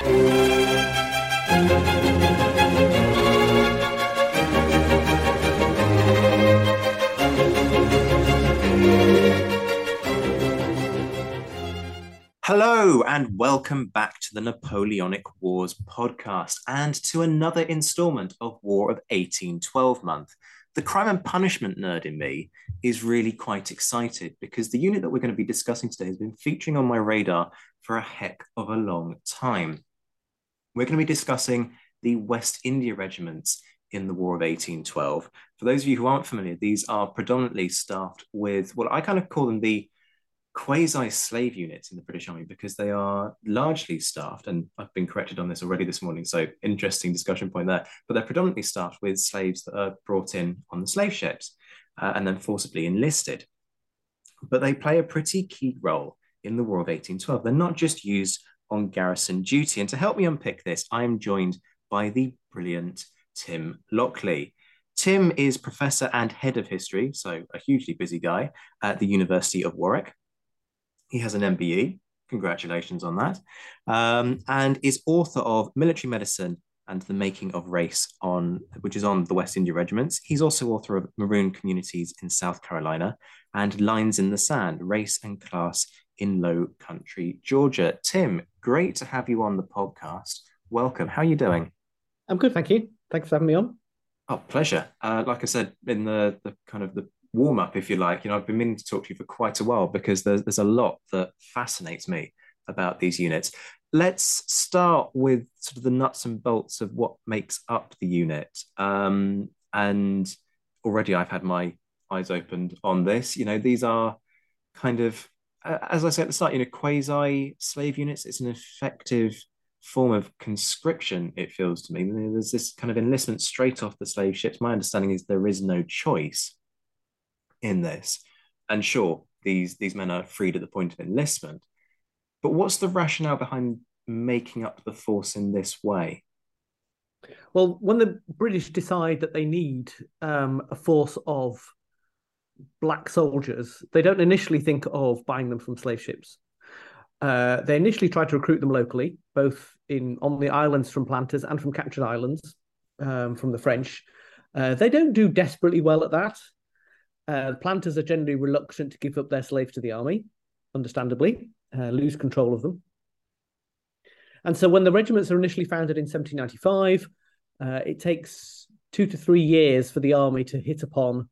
Hello, and welcome back to the Napoleonic Wars podcast and to another installment of War of 1812 month. The crime and punishment nerd in me is really quite excited because the unit that we're going to be discussing today has been featuring on my radar for a heck of a long time. We're going to be discussing the West India regiments in the War of 1812. For those of you who aren't familiar, these are predominantly staffed with what I kind of call them the quasi slave units in the British Army because they are largely staffed, and I've been corrected on this already this morning, so interesting discussion point there. But they're predominantly staffed with slaves that are brought in on the slave ships uh, and then forcibly enlisted. But they play a pretty key role in the War of 1812. They're not just used on garrison duty. And to help me unpick this, I am joined by the brilliant Tim Lockley. Tim is professor and head of history, so a hugely busy guy at the University of Warwick. He has an MBE. Congratulations on that. Um, and is author of Military Medicine and the Making of Race, on which is on the West India Regiments. He's also author of Maroon Communities in South Carolina and Lines in the Sand: Race and Class in Low Country, Georgia. Tim, great to have you on the podcast. Welcome. How are you doing? I'm good, thank you. Thanks for having me on. Oh, pleasure. Uh, like I said in the the kind of the warm up, if you like. You know, I've been meaning to talk to you for quite a while because there's, there's a lot that fascinates me about these units. Let's start with sort of the nuts and bolts of what makes up the unit. Um, and already I've had my eyes opened on this. You know, these are kind of, uh, as I said at the start, you know, quasi slave units. It's an effective form of conscription, it feels to me. There's this kind of enlistment straight off the slave ships. My understanding is there is no choice in this. And sure, these these men are freed at the point of enlistment. But what's the rationale behind making up the force in this way? Well, when the British decide that they need um, a force of black soldiers, they don't initially think of buying them from slave ships. Uh, they initially try to recruit them locally, both in on the islands from planters and from captured islands um, from the French. Uh, they don't do desperately well at that. Uh, planters are generally reluctant to give up their slaves to the army, understandably, uh, lose control of them. And so when the regiments are initially founded in 1795, uh, it takes two to three years for the army to hit upon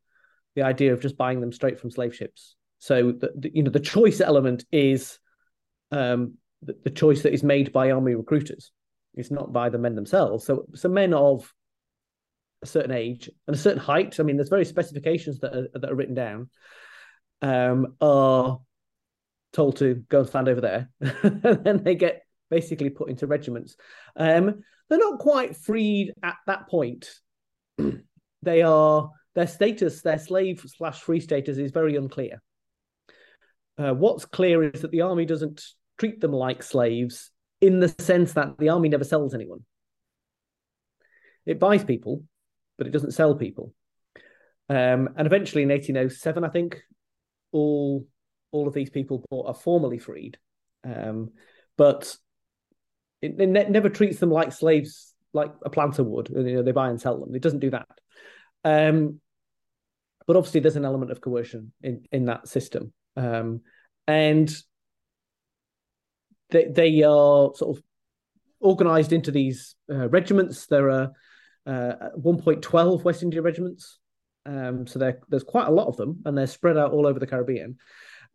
the idea of just buying them straight from slave ships. So the, the you know the choice element is um, the, the, choice that is made by army recruiters. It's not by the men themselves. So so men of a certain age and a certain height. I mean, there's various specifications that are, that are written down. Um, are told to go and stand over there, and then they get basically put into regiments. Um, they're not quite freed at that point. they are their status, their slave slash free status is very unclear. Uh, what's clear is that the army doesn't treat them like slaves in the sense that the army never sells anyone. It buys people, but it doesn't sell people. Um, and eventually, in 1807, I think all all of these people are formally freed, um, but it, it ne- never treats them like slaves, like a planter would. You know, they buy and sell them. It doesn't do that. Um, but obviously, there's an element of coercion in in that system, um, and they they are sort of organized into these uh, regiments. There are uh, 1.12 West India regiments. Um, so there's quite a lot of them, and they're spread out all over the Caribbean.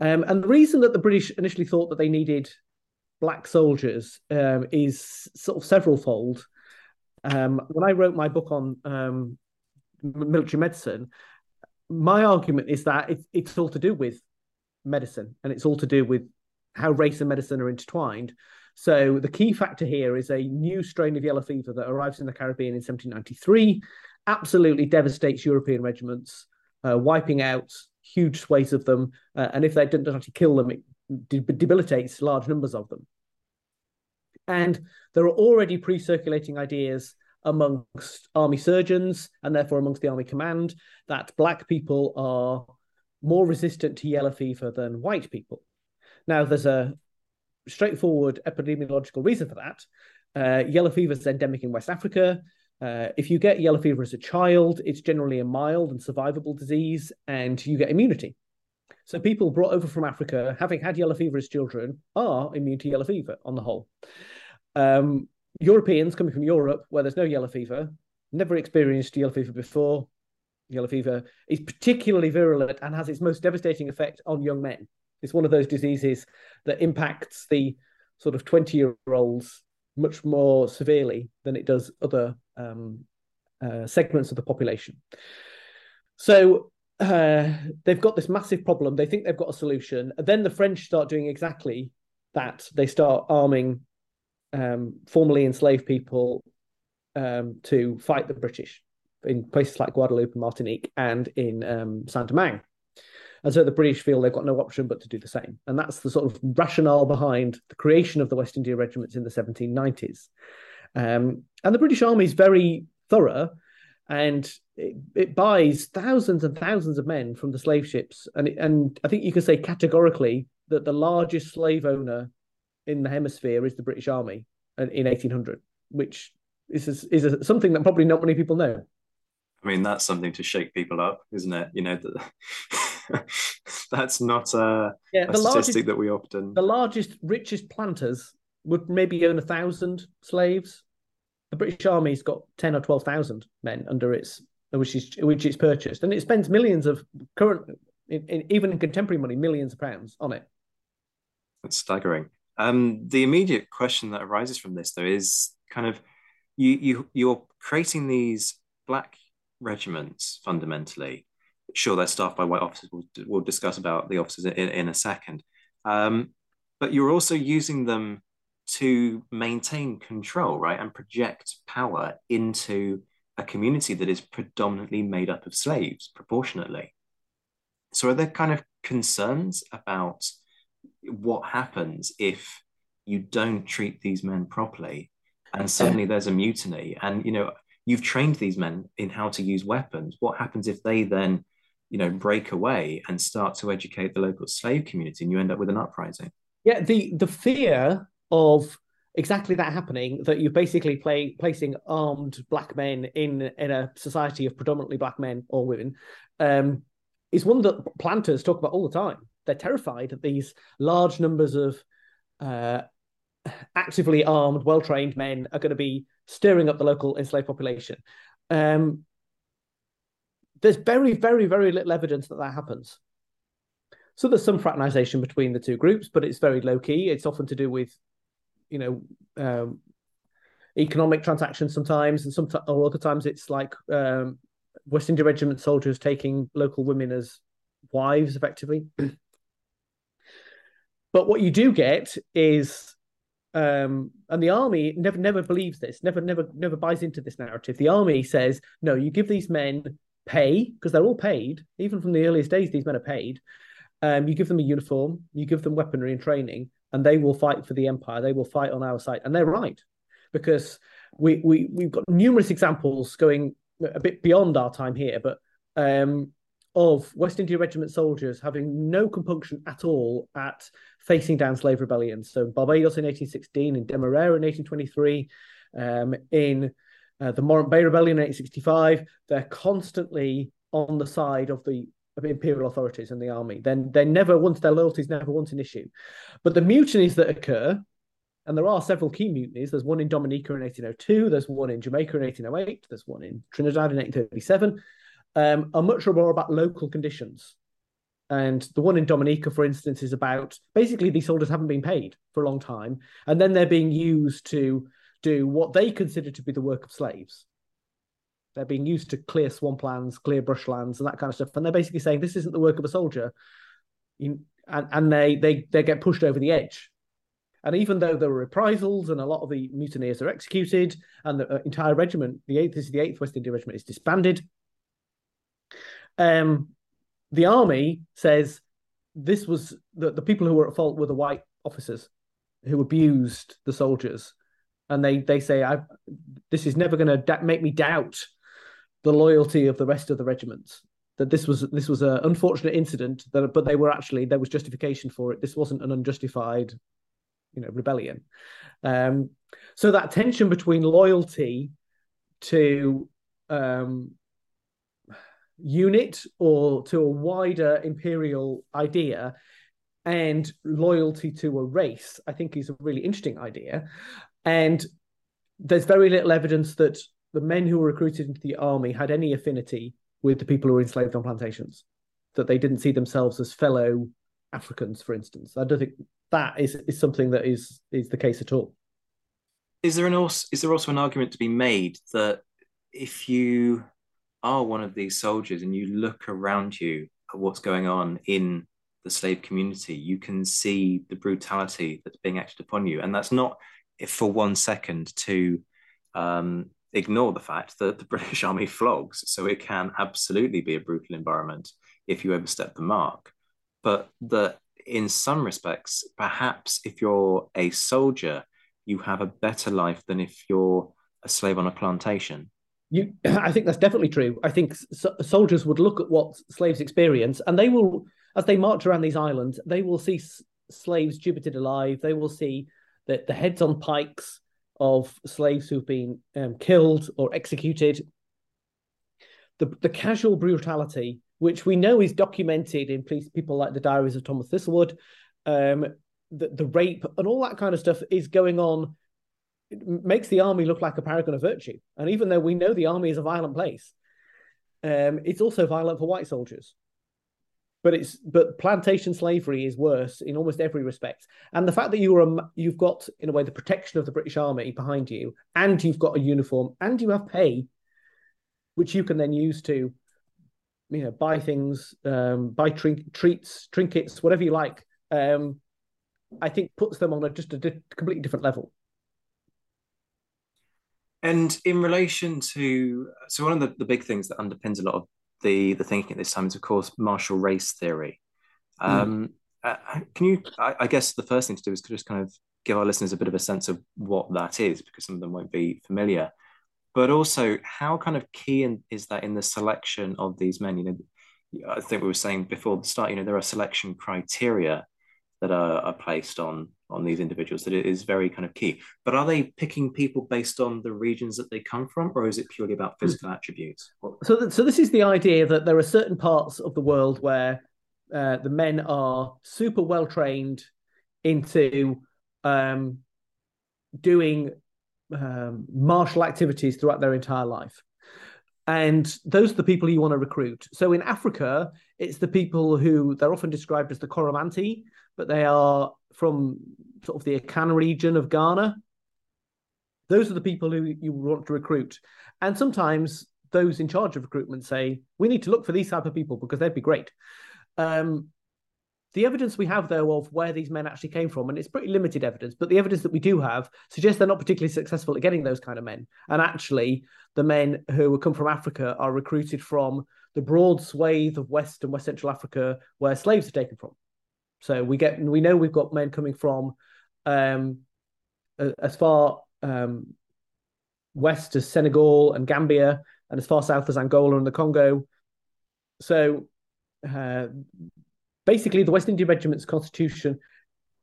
Um, and the reason that the British initially thought that they needed black soldiers um, is sort of several fold. Um, when I wrote my book on um, military medicine, my argument is that it, it's all to do with medicine, and it's all to do with how race and medicine are intertwined. So the key factor here is a new strain of yellow fever that arrives in the Caribbean in 1793, absolutely devastates European regiments, uh, wiping out huge swathes of them. Uh, and if they didn't actually kill them, it debilitates large numbers of them. And there are already pre-circulating ideas amongst army surgeons and therefore amongst the army command that black people are more resistant to yellow fever than white people. Now, there's a straightforward epidemiological reason for that. Uh, yellow fever is endemic in West Africa. Uh, if you get yellow fever as a child, it's generally a mild and survivable disease, and you get immunity. So people brought over from Africa, having had yellow fever as children, are immune to yellow fever on the whole. Um, Europeans coming from Europe, where there's no yellow fever, never experienced yellow fever before. Yellow fever is particularly virulent and has its most devastating effect on young men. It's one of those diseases that impacts the sort of 20 year olds much more severely than it does other um, uh, segments of the population. So uh, they've got this massive problem. They think they've got a solution. then the French start doing exactly that. They start arming um, formerly enslaved people um, to fight the British in places like Guadeloupe and Martinique and in um, Saint Domingue. And so the British feel they've got no option but to do the same. And that's the sort of rationale behind the creation of the West India regiments in the 1790s. Um, and the British Army is very thorough and it, it, buys thousands and thousands of men from the slave ships. And, it, and I think you can say categorically that the largest slave owner in the hemisphere is the British Army in 1800, which is, a, is a, something that probably not many people know. I mean, that's something to shake people up, isn't it? You know, that's not a, yeah, a statistic largest, that we often. The largest, richest planters would maybe own a thousand slaves. The British Army's got ten or twelve thousand men under its, which is which it's purchased, and it spends millions of current, in, in, even in contemporary money, millions of pounds on it. That's staggering. Um, the immediate question that arises from this, though, is kind of you you you're creating these black regiments fundamentally. Sure, they're staffed by white officers. We'll, we'll discuss about the officers in, in a second. Um, but you're also using them to maintain control, right, and project power into a community that is predominantly made up of slaves proportionately. So, are there kind of concerns about what happens if you don't treat these men properly and suddenly there's a mutiny? And, you know, you've trained these men in how to use weapons. What happens if they then, you know, break away and start to educate the local slave community and you end up with an uprising? Yeah, the the fear of exactly that happening that you're basically play, placing armed black men in in a society of predominantly black men or women um, is one that planters talk about all the time. They're terrified that these large numbers of uh, actively armed, well trained men are going to be stirring up the local enslaved population. Um, there's very, very, very little evidence that that happens. So there's some fraternization between the two groups, but it's very low key. It's often to do with, you know, um, economic transactions sometimes, and sometimes or other times it's like um, West India Regiment soldiers taking local women as wives, effectively. But what you do get is um, and the army never never believes this, never never never buys into this narrative. The army says, no, you give these men pay because they're all paid, even from the earliest days. These men are paid. Um, you give them a uniform, you give them weaponry and training, and they will fight for the empire. They will fight on our side, and they're right because we we we've got numerous examples going a bit beyond our time here, but um, of West India Regiment soldiers having no compunction at all at facing down slave rebellions. So Barbados in 1816, in Demerara in 1823, um, in uh, the Morant Bay Rebellion in 1865, they're constantly on the side of the of imperial authorities and the army. Then they never once their loyalties never once an issue. But the mutinies that occur, and there are several key mutinies. There's one in Dominica in 1802. There's one in Jamaica in 1808. There's one in Trinidad in 1837. Um, are much more about local conditions. And the one in Dominica, for instance, is about basically these soldiers haven't been paid for a long time, and then they're being used to do what they consider to be the work of slaves. They're being used to clear swamplands, clear brushlands, and that kind of stuff. And they're basically saying this isn't the work of a soldier, and and they they they get pushed over the edge. And even though there were reprisals and a lot of the mutineers are executed, and the uh, entire regiment, the eighth, this is the eighth West India Regiment, is disbanded. Um, the army says this was the, the people who were at fault were the white officers who abused the soldiers, and they they say I this is never going to da- make me doubt the loyalty of the rest of the regiments. That this was this was an unfortunate incident, that but they were actually there was justification for it. This wasn't an unjustified, you know, rebellion. Um, so that tension between loyalty to um, unit or to a wider imperial idea and loyalty to a race, I think is a really interesting idea. And there's very little evidence that the men who were recruited into the army had any affinity with the people who were enslaved on plantations, that they didn't see themselves as fellow Africans, for instance. I don't think that is, is something that is is the case at all. Is there an also is there also an argument to be made that if you are one of these soldiers and you look around you at what's going on in the slave community, you can see the brutality that's being acted upon you. And that's not for one second to um, ignore the fact that the British Army flogs. So it can absolutely be a brutal environment if you overstep the mark. But that in some respects, perhaps if you're a soldier, you have a better life than if you're a slave on a plantation. You, I think that's definitely true. I think so- soldiers would look at what slaves experience, and they will, as they march around these islands, they will see s- slaves gibbeted alive. They will see the, the heads on pikes of slaves who've been um, killed or executed. The, the casual brutality, which we know is documented in people like the diaries of Thomas Thistlewood, um, the, the rape and all that kind of stuff is going on. It makes the army look like a paragon of virtue. And even though we know the army is a violent place, um, it's also violent for white soldiers. But it's but plantation slavery is worse in almost every respect. And the fact that you are you've got in a way the protection of the british army behind you and you've got a uniform and you have pay which you can then use to you know buy things um, buy trink, treats trinkets whatever you like um, i think puts them on a just a di- completely different level and in relation to so one of the, the big things that underpins a lot of the the thinking at this time is, of course, martial race theory. Hmm. Um, mm. uh, can you? I, I, guess the first thing to do is to just kind of give our listeners a bit of a sense of what that is, because some of them won't be familiar. But also, how kind of key in, is that in the selection of these men? You know, I think we were saying before the start. You know, there are selection criteria that are, are placed on on these individuals that it is very kind of key. But are they picking people based on the regions that they come from, or is it purely about hmm. physical attributes? So, th- so this is the idea that there are certain parts of the world where uh, the men are super well trained into um, doing um, martial activities throughout their entire life. And those are the people you want to recruit. So in Africa, it's the people who they're often described as the Coromantee, but they are from sort of the Akana region of Ghana. Those are the people who you want to recruit. And sometimes those in charge of recruitment say, we need to look for these type of people because they'd be great. Um, the evidence we have, though, of where these men actually came from, and it's pretty limited evidence, but the evidence that we do have suggests they're not particularly successful at getting those kind of men. And actually, the men who come from Africa are recruited from the broad swathe of West and West Central Africa where slaves are taken from. So we get we know we've got men coming from um, as far um, west as Senegal and Gambia, and as far south as Angola and the Congo. So uh, basically, the West India Regiment's constitution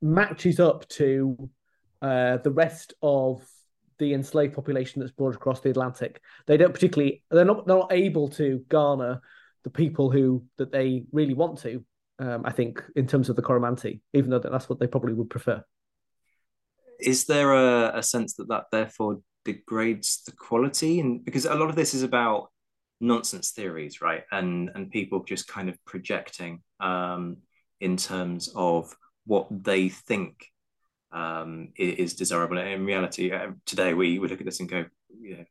matches up to uh, the rest of the enslaved population that's brought across the Atlantic. They don't particularly they're not they're not able to garner the people who that they really want to. Um, I think in terms of the Coromantee, even though that's what they probably would prefer. Is there a, a sense that that therefore degrades the quality, and because a lot of this is about nonsense theories, right? And and people just kind of projecting um, in terms of what they think um, is desirable. In reality, uh, today we would look at this and go, know,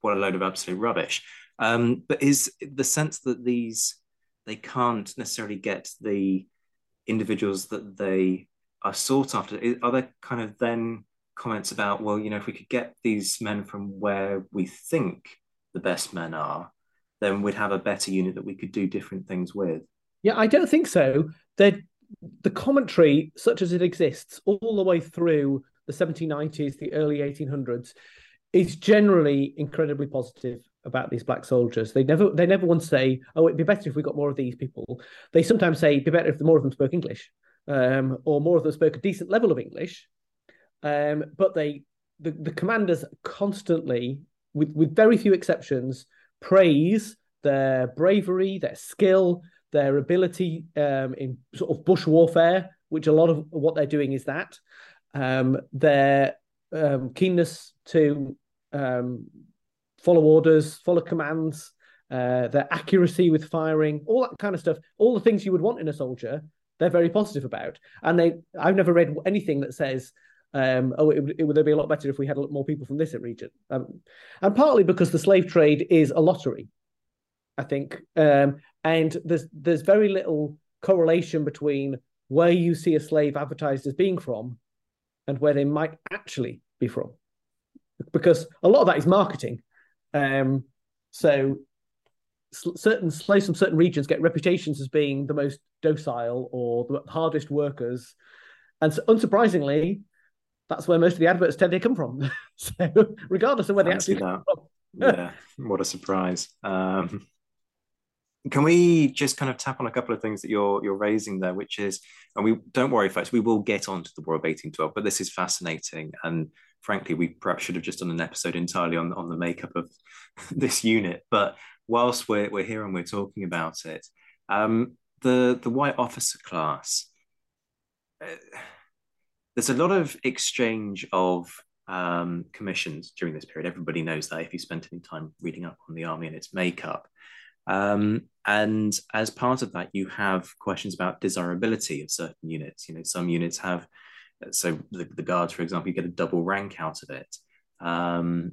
what a load of absolute rubbish. Um, but is the sense that these they can't necessarily get the individuals that they are sought after? Are there kind of then comments about, well, you know, if we could get these men from where we think the best men are, then we'd have a better unit that we could do different things with? Yeah, I don't think so. They're the commentary, such as it exists all the way through the 1790s, the early 1800s, is generally incredibly positive about these black soldiers. They never they never once say, "Oh, it'd be better if we got more of these people." They sometimes say, "It'd be better if more of them spoke English, um, or more of them spoke a decent level of English." Um, but they the, the commanders constantly, with with very few exceptions, praise their bravery, their skill, their ability um, in sort of bush warfare, which a lot of what they're doing is that, um, their um, keenness to um, follow orders, follow commands, uh, their accuracy with firing, all that kind of stuff, all the things you would want in a soldier, they're very positive about. And they, I've never read anything that says, um, oh, it, it would be a lot better if we had a lot more people from this region. Um, and partly because the slave trade is a lottery. I think, um, and there's there's very little correlation between where you see a slave advertised as being from and where they might actually be from, because a lot of that is marketing. Um, so certain slaves from certain regions get reputations as being the most docile or the hardest workers, and so, unsurprisingly, that's where most of the adverts tend to come from. so regardless of where they actually come from. yeah, what a surprise. Um, can we just kind of tap on a couple of things that you're you're raising there, which is, and we don't worry, folks, we will get on to the War of 1812, but this is fascinating. And frankly, we perhaps should have just done an episode entirely on, on the makeup of this unit. But whilst we're, we're here and we're talking about it, um, the, the white officer class, uh, there's a lot of exchange of um, commissions during this period. Everybody knows that if you spent any time reading up on the army and its makeup. Um, and as part of that, you have questions about desirability of certain units. You know, some units have, so the, the guards, for example, you get a double rank out of it. Um,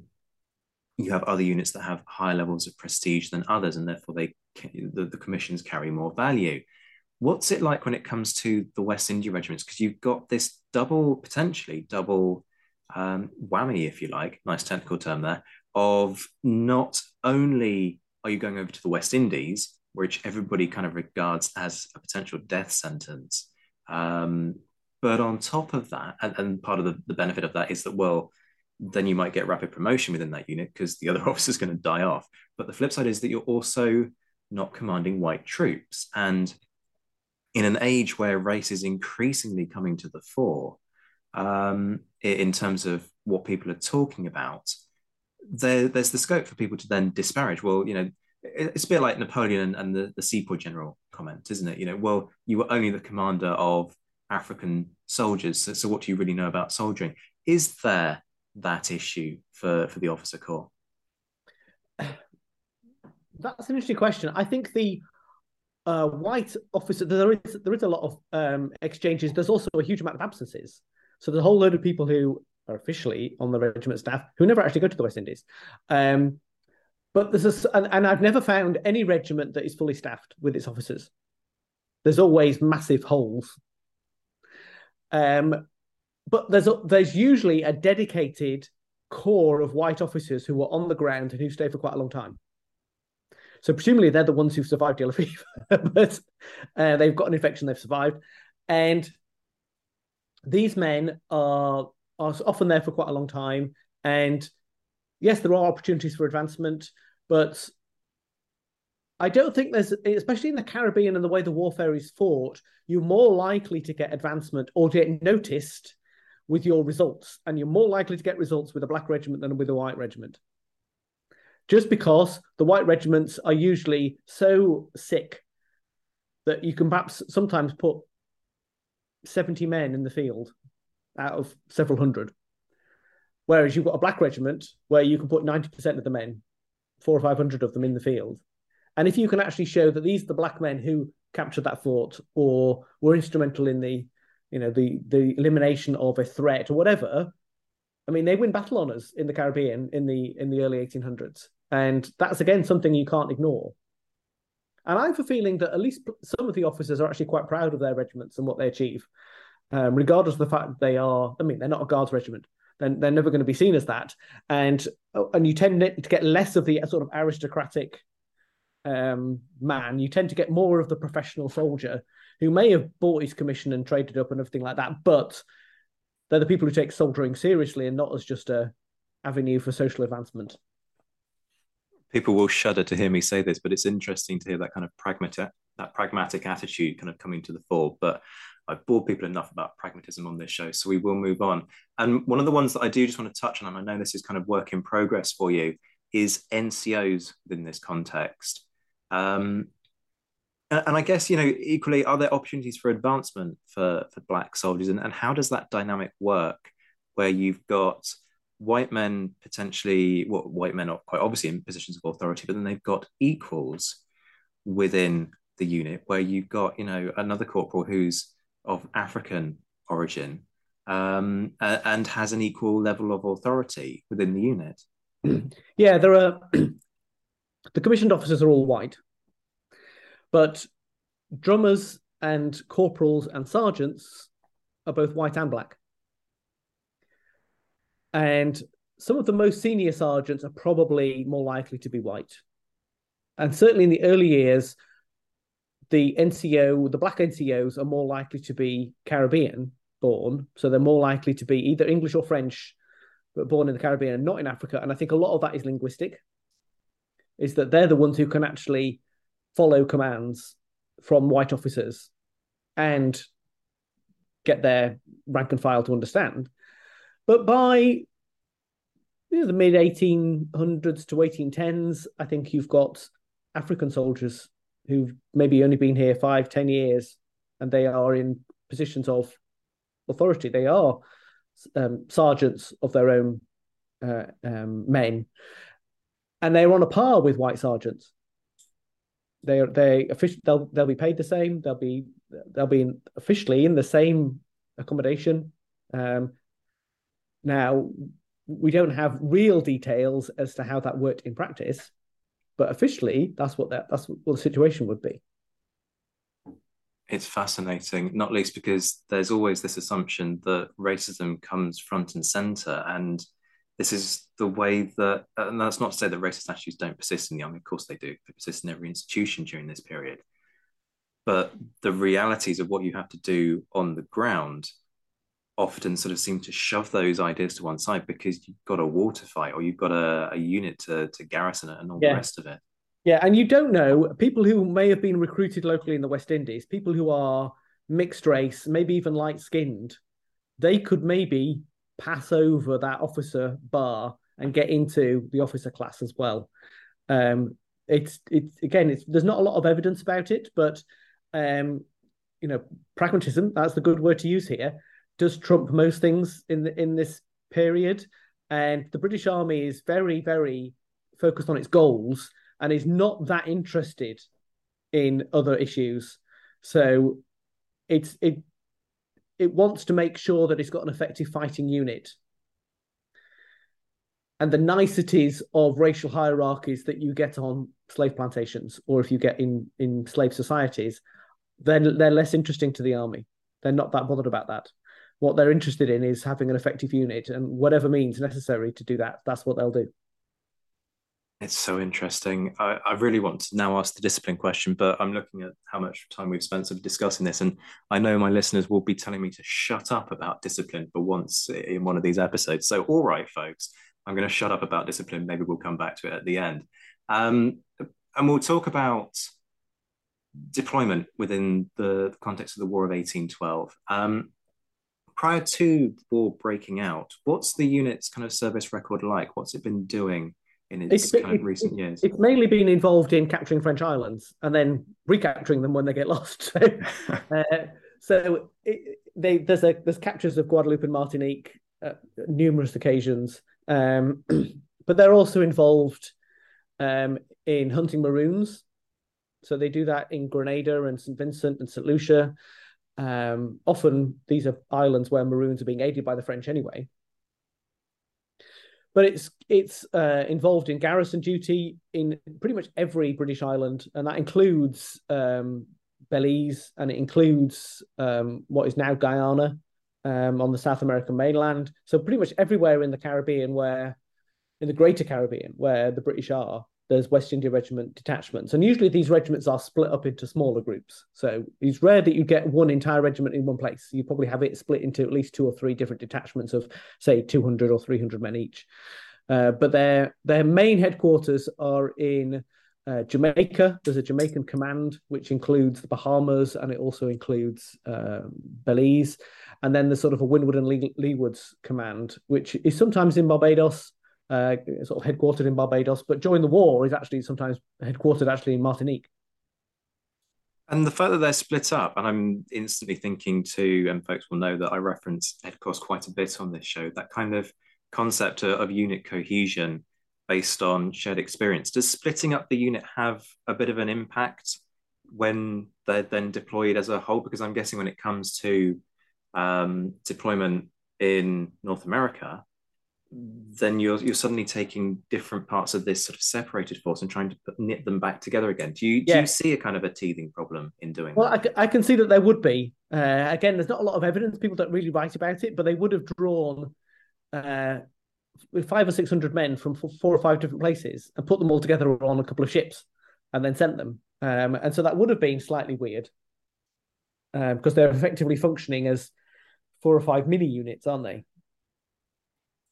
you have other units that have higher levels of prestige than others, and therefore they the, the commissions carry more value. What's it like when it comes to the West India regiments? Because you've got this double, potentially double um, whammy, if you like, nice technical term there, of not only are you going over to the West Indies, which everybody kind of regards as a potential death sentence? Um, but on top of that, and, and part of the, the benefit of that is that, well, then you might get rapid promotion within that unit because the other officer is going to die off. But the flip side is that you're also not commanding white troops. And in an age where race is increasingly coming to the fore, um, in terms of what people are talking about, there, there's the scope for people to then disparage. Well, you know, it's a bit like Napoleon and, and the, the sepoy general comment, isn't it? You know, well, you were only the commander of African soldiers, so, so what do you really know about soldiering? Is there that issue for, for the officer corps? That's an interesting question. I think the uh, white officer there is there is a lot of um, exchanges. There's also a huge amount of absences. So there's a whole load of people who officially on the regiment staff who never actually go to the West Indies. Um, but there's a, and, and I've never found any regiment that is fully staffed with its officers. There's always massive holes. Um, but there's a, there's usually a dedicated core of white officers who are on the ground and who stay for quite a long time. So presumably they're the ones who've survived yellow fever, but uh, they've got an infection, they've survived, And these men are are often there for quite a long time. And yes, there are opportunities for advancement, but I don't think there's, especially in the Caribbean and the way the warfare is fought, you're more likely to get advancement or get noticed with your results. And you're more likely to get results with a black regiment than with a white regiment. Just because the white regiments are usually so sick that you can perhaps sometimes put 70 men in the field out of several hundred. Whereas you've got a black regiment where you can put 90% of the men, four or 500 of them in the field. And if you can actually show that these are the black men who captured that fort or were instrumental in the, you know, the the elimination of a threat or whatever, I mean, they win battle honors in the Caribbean in the in the early 1800s, and that's again something you can't ignore. And I have a feeling that at least some of the officers are actually quite proud of their regiments and what they achieve, um, regardless of the fact that they are. I mean, they're not a guards regiment. They're, they're never going to be seen as that, and and you tend to get less of the sort of aristocratic um, man. You tend to get more of the professional soldier who may have bought his commission and traded up and everything like that, but they're the people who take soldiering seriously and not as just a avenue for social advancement people will shudder to hear me say this, but it's interesting to hear that kind of pragmatic that pragmatic attitude kind of coming to the fore. But I've bored people enough about pragmatism on this show, so we will move on. And one of the ones that I do just want to touch on, and I know this is kind of work in progress for you, is NCOs within this context. Um, and I guess you know equally, are there opportunities for advancement for for black soldiers, and, and how does that dynamic work, where you've got white men potentially, well, white men are quite obviously in positions of authority, but then they've got equals within the unit where you've got, you know, another corporal who's of African origin um, and has an equal level of authority within the unit. Yeah, there are the commissioned officers are all white, but drummers and corporals and sergeants are both white and black. And some of the most senior sergeants are probably more likely to be white. And certainly in the early years, the NCO, the black NCOs are more likely to be Caribbean born. So they're more likely to be either English or French, but born in the Caribbean and not in Africa. And I think a lot of that is linguistic, is that they're the ones who can actually follow commands from white officers and get their rank and file to understand. But by you know, the mid 1800s to 1810s, I think you've got African soldiers who've maybe only been here five, ten years, and they are in positions of authority. They are um, sergeants of their own uh, um, men, and they're on a par with white sergeants. They are they officially they'll they'll be paid the same. They'll be they'll be in, officially in the same accommodation. Um, now, we don't have real details as to how that worked in practice, but officially, that's what that that's what the situation would be. It's fascinating, not least because there's always this assumption that racism comes front and center, and this is the way that. And that's not to say that racist attitudes don't persist in the army. Of course, they do. They persist in every institution during this period. But the realities of what you have to do on the ground often sort of seem to shove those ideas to one side because you've got a water fight or you've got a, a unit to, to garrison it and all yeah. the rest of it. Yeah, and you don't know people who may have been recruited locally in the West Indies, people who are mixed race, maybe even light skinned, they could maybe pass over that officer bar and get into the officer class as well. Um, it's it's again, it's there's not a lot of evidence about it, but um, you know, pragmatism, that's the good word to use here does trump most things in the, in this period. And the British Army is very, very focused on its goals and is not that interested in other issues. So it's it it wants to make sure that it's got an effective fighting unit. And the niceties of racial hierarchies that you get on slave plantations, or if you get in in slave societies, then they're less interesting to the army. They're not that bothered about that what they're interested in is having an effective unit and whatever means necessary to do that that's what they'll do It's so interesting. I, I really want to now ask the discipline question, but I'm looking at how much time we've spent sort of discussing this, and I know my listeners will be telling me to shut up about discipline for once in one of these episodes. So, all right, folks, I'm going to shut up about discipline. Maybe we'll come back to it at the end, um, and we'll talk about deployment within the context of the War of 1812. Um, prior to the war breaking out, what's the unit's kind of service record like? What's it been doing? in its, it's, kind of recent years? It's mainly been involved in capturing French islands and then recapturing them when they get lost. So, uh, so it, they, there's a, there's captures of Guadeloupe and Martinique at numerous occasions, um, but they're also involved um, in hunting maroons. So they do that in Grenada and St Vincent and St Lucia. Um, often these are islands where maroons are being aided by the French anyway but it's it's uh, involved in garrison duty in pretty much every British island, and that includes um, Belize and it includes um, what is now Guyana um, on the South American mainland. So pretty much everywhere in the Caribbean, where in the Greater Caribbean, where the British are, there's West India Regiment detachments. And usually these regiments are split up into smaller groups. So it's rare that you get one entire regiment in one place. You probably have it split into at least two or three different detachments of, say, 200 or 300 men each. Uh, but their their main headquarters are in uh, Jamaica. There's a Jamaican command, which includes the Bahamas and it also includes um, Belize. And then there's sort of a Windward and Leewards command, which is sometimes in Barbados, uh, sort of headquartered in Barbados, but during the war is actually sometimes headquartered actually in Martinique. And the that they're split up, and I'm instantly thinking too, and folks will know that I reference HEDCOS quite a bit on this show, that kind of concept of, of unit cohesion based on shared experience. Does splitting up the unit have a bit of an impact when they're then deployed as a whole? Because I'm guessing when it comes to um, deployment in North America, then you're you're suddenly taking different parts of this sort of separated force and trying to put, knit them back together again. Do you do you see a kind of a teething problem in doing well, that? I, I can see that there would be. Uh, again, there's not a lot of evidence. People don't really write about it, but they would have drawn uh, five or six hundred men from four or five different places and put them all together on a couple of ships and then sent them. Um, and so that would have been slightly weird because they're effectively functioning as four or five mini units, aren't they?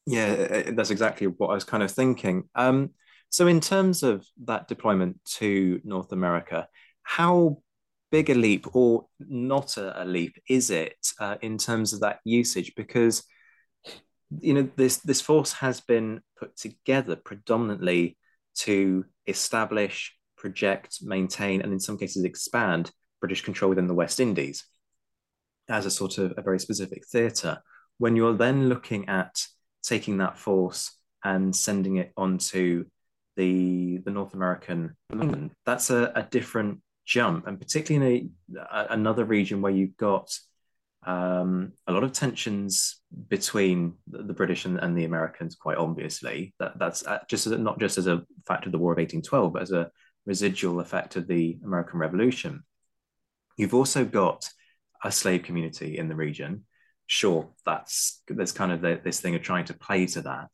Yeah, that's exactly what I was kind of thinking. Um, so, in terms of that deployment to North America, how big a leap or not a, a leap is it uh, in terms of that usage? Because you know this this force has been put together predominantly to establish, project, maintain, and in some cases expand British control within the West Indies as a sort of a very specific theatre. When you're then looking at taking that force and sending it onto the the North American that's a, a different jump, and particularly in a, a, another region where you've got um, a lot of tensions between the British and, and, the Americans. Quite obviously, that that's uh, just as, not just as a fact of the War of 1812, but as a residual effect of the American Revolution. You've also got a slave community in the region sure, that's there's kind of the, this thing of trying to play to that.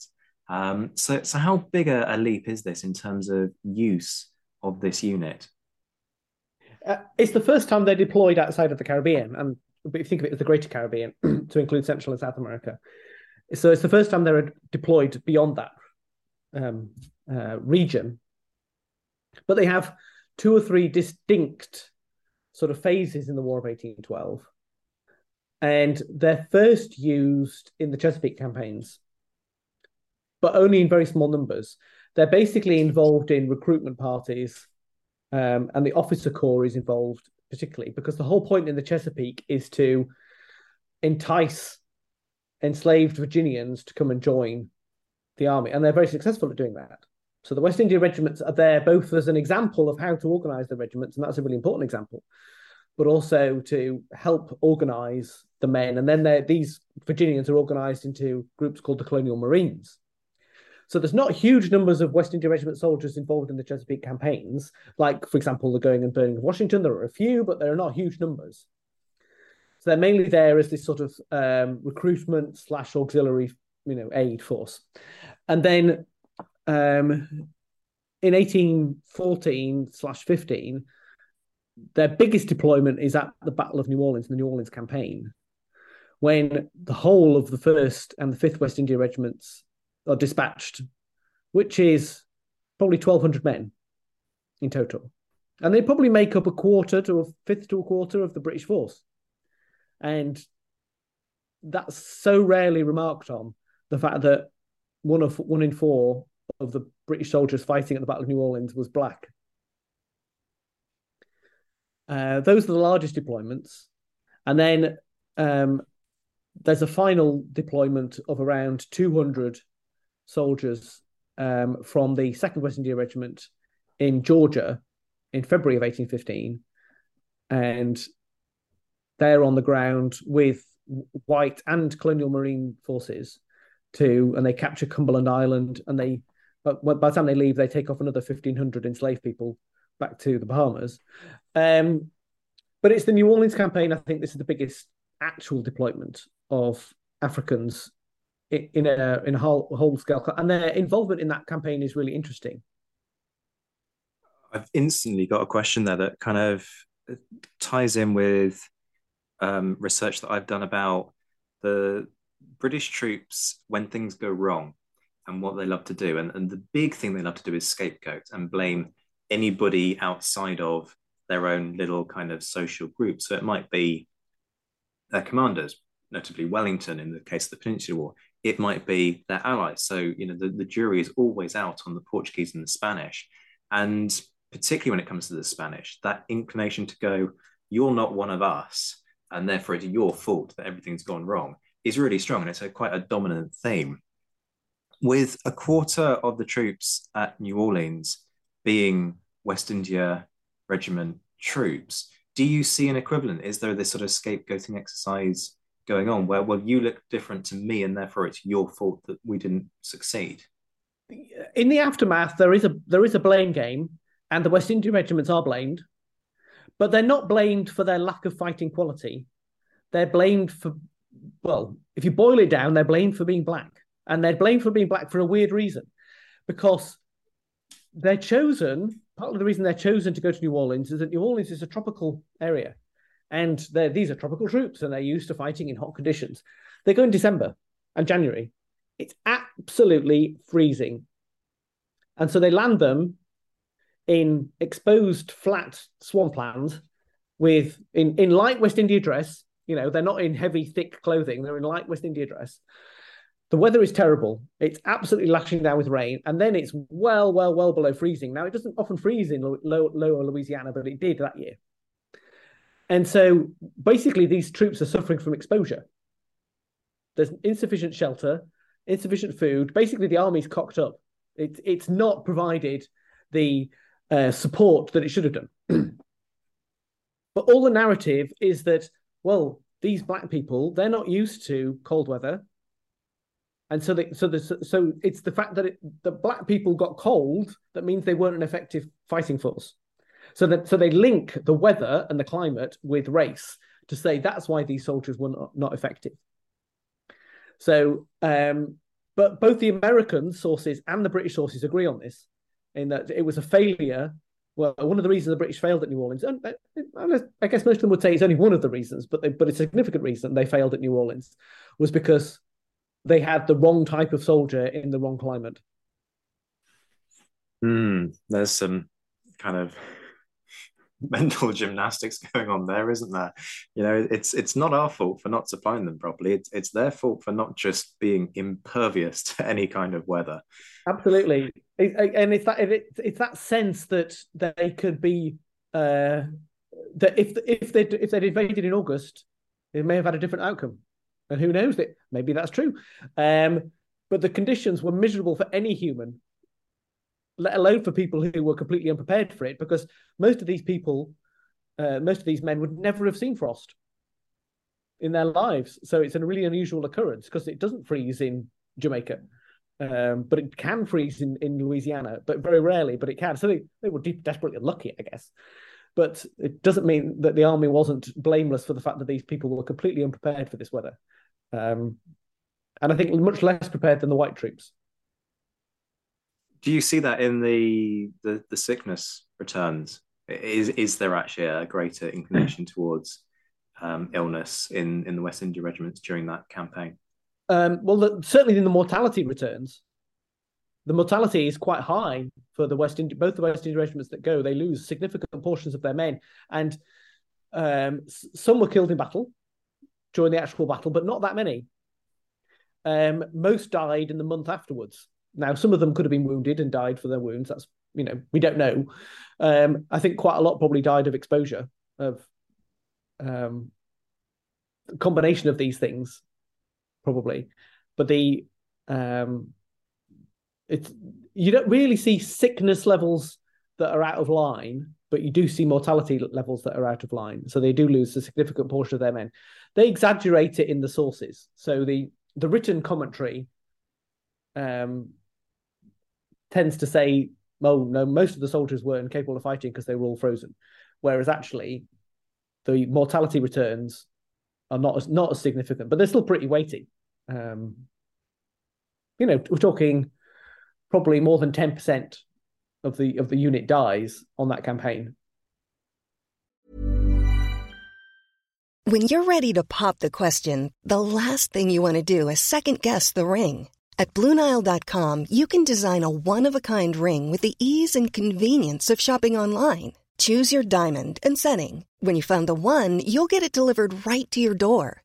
Um, so, so how big a, a, leap is this in terms of use of this unit? Uh, it's the first time they're deployed outside of the Caribbean, and if you think of it as the Greater Caribbean to include Central and South America. So it's the first time they're deployed beyond that um, uh, region. But they have two or three distinct sort of phases in the War of 1812 and they're first used in the Chesapeake campaigns, but only in very small numbers. They're basically involved in recruitment parties, um, and the officer corps is involved particularly because the whole point in the Chesapeake is to entice enslaved Virginians to come and join the army, and they're very successful at doing that. So the West India regiments are there both as an example of how to organize the regiments, and that's a really important example, but also to help organize the men. And then these Virginians are organized into groups called the Colonial Marines. So there's not huge numbers of West India Regiment soldiers involved in the Chesapeake campaigns. Like, for example, the going and burning of Washington, there are a few, but there are not huge numbers. So they're mainly there as this sort of um, recruitment slash auxiliary, you know, aid force. And then um, in 1814 slash 15, their biggest deployment is at the Battle of New Orleans, the New Orleans campaign, when the whole of the 1st and the 5th West India regiments are dispatched, which is probably 1,200 men in total. And they probably make up a quarter to a fifth to a quarter of the British force. And that's so rarely remarked on the fact that one of one in four of the British soldiers fighting at the Battle of New Orleans was black. Uh, those are the largest deployments, and then um, there's a final deployment of around 200 soldiers um, from the Second West India Regiment in Georgia in February of 1815, and they're on the ground with white and colonial marine forces too, and they capture Cumberland Island, and they but by the time they leave, they take off another 1,500 enslaved people back to the Bahamas. Um, but it's the New Orleans campaign. I think this is the biggest actual deployment of Africans in, in a in a whole, whole scale, and their involvement in that campaign is really interesting. I've instantly got a question there that kind of ties in with um, research that I've done about the British troops when things go wrong and what they love to do. And, and the big thing they love to do is scapegoat and blame anybody outside of their own little kind of social group. So it might be their commanders, notably Wellington in the case of the Peninsular War. It might be their allies. So, you know, the, the jury is always out on the Portuguese and the Spanish. And particularly when it comes to the Spanish, that inclination to go, you're not one of us, and therefore it's your fault that everything's gone wrong, is really strong. And it's a, quite a dominant theme. With a quarter of the troops at New Orleans being West India Regiment troops, do you see an equivalent? Is there this sort of scapegoating exercise going on where, well, you look different to me, and therefore it's your fault that we didn't succeed? In the aftermath, there is a there is a blame game and the West India regiments are blamed, but they're not blamed for their lack of fighting quality. They're blamed for, well, if you boil it down, they're blamed for being black. And they're blamed for being black for a weird reason, because they're chosen. Part of the reason they're chosen to go to New Orleans is that New Orleans is a tropical area, and these are tropical troops, and they're used to fighting in hot conditions. They go in December and January. It's absolutely freezing, and so they land them in exposed flat swampland with in, in light West India dress. You know, they're not in heavy, thick clothing, they're in light West India dress. The weather is terrible. It's absolutely lashing down with rain, and then it's well, well, well below freezing. Now, it doesn't often freeze in low, lower Louisiana, but it did that year. And so basically, these troops are suffering from exposure. There's insufficient shelter, insufficient food. Basically, the army's cocked up. It's it's not provided the uh, support that it should have done. but all the narrative is that, well, these black people, they're not used to cold weather. And so, they, so, the, so it's the fact that it, the black people got cold that means they weren't an effective fighting force. So that so they link the weather and the climate with race to say that's why these soldiers were not, not effective. So, um, but both the American sources and the British sources agree on this in that it was a failure. Well, one of the reasons the British failed at New Orleans, and I guess most of them would say it's only one of the reasons, but they, but a significant reason they failed at New Orleans was because they had the wrong type of soldier in the wrong climate. Hmm. there's some kind of mental gymnastics going on there, isn't there? You know, it's it's not our fault for not supplying them properly. It's it's their fault for not just being impervious to any kind of weather. Absolutely, and it's that it's that sense that they could be uh, that if if they if they'd invaded in August, it may have had a different outcome, and who knows that maybe that's true. Um, but the conditions were miserable for any human let alone for people who were completely unprepared for it, because most of these people, uh, most of these men would never have seen frost in their lives. So it's a really unusual occurrence because it doesn't freeze in Jamaica, um, but it can freeze in, in Louisiana, but very rarely, but it can. So they, they were deep, desperately lucky, I guess. But it doesn't mean that the army wasn't blameless for the fact that these people were completely unprepared for this weather. Um, and I think much less prepared than the white troops do you see that in the the, the sickness returns? Is is there actually a greater inclination towards um, illness in in the West India regiments during that campaign? Um, well, the, certainly in the mortality returns, the mortality is quite high for the West. Both the West India regiments that go, they lose significant portions of their men, and um, some were killed in battle during the actual battle, but not that many. Um, most died in the month afterwards. Now, some of them could have been wounded and died for their wounds. That's you know we don't know. Um, I think quite a lot probably died of exposure of um, combination of these things, probably. But the um, it's you don't really see sickness levels that are out of line, but you do see mortality levels that are out of line. So they do lose a significant portion of their men. They exaggerate it in the sources. So the the written commentary um, tends to say, "Oh no, most of the soldiers were incapable of fighting because they were all frozen," whereas actually the mortality returns are not as not as significant, but they're still pretty weighty. Um, you know, we're talking probably more than ten percent of the of the unit dies on that campaign. When you're ready to pop the question, the last thing you want to do is second guess the ring. At BlueNile.com, you can design a one of a kind ring with the ease and convenience of shopping online. Choose your diamond and setting. When you find the one, you'll get it delivered right to your door.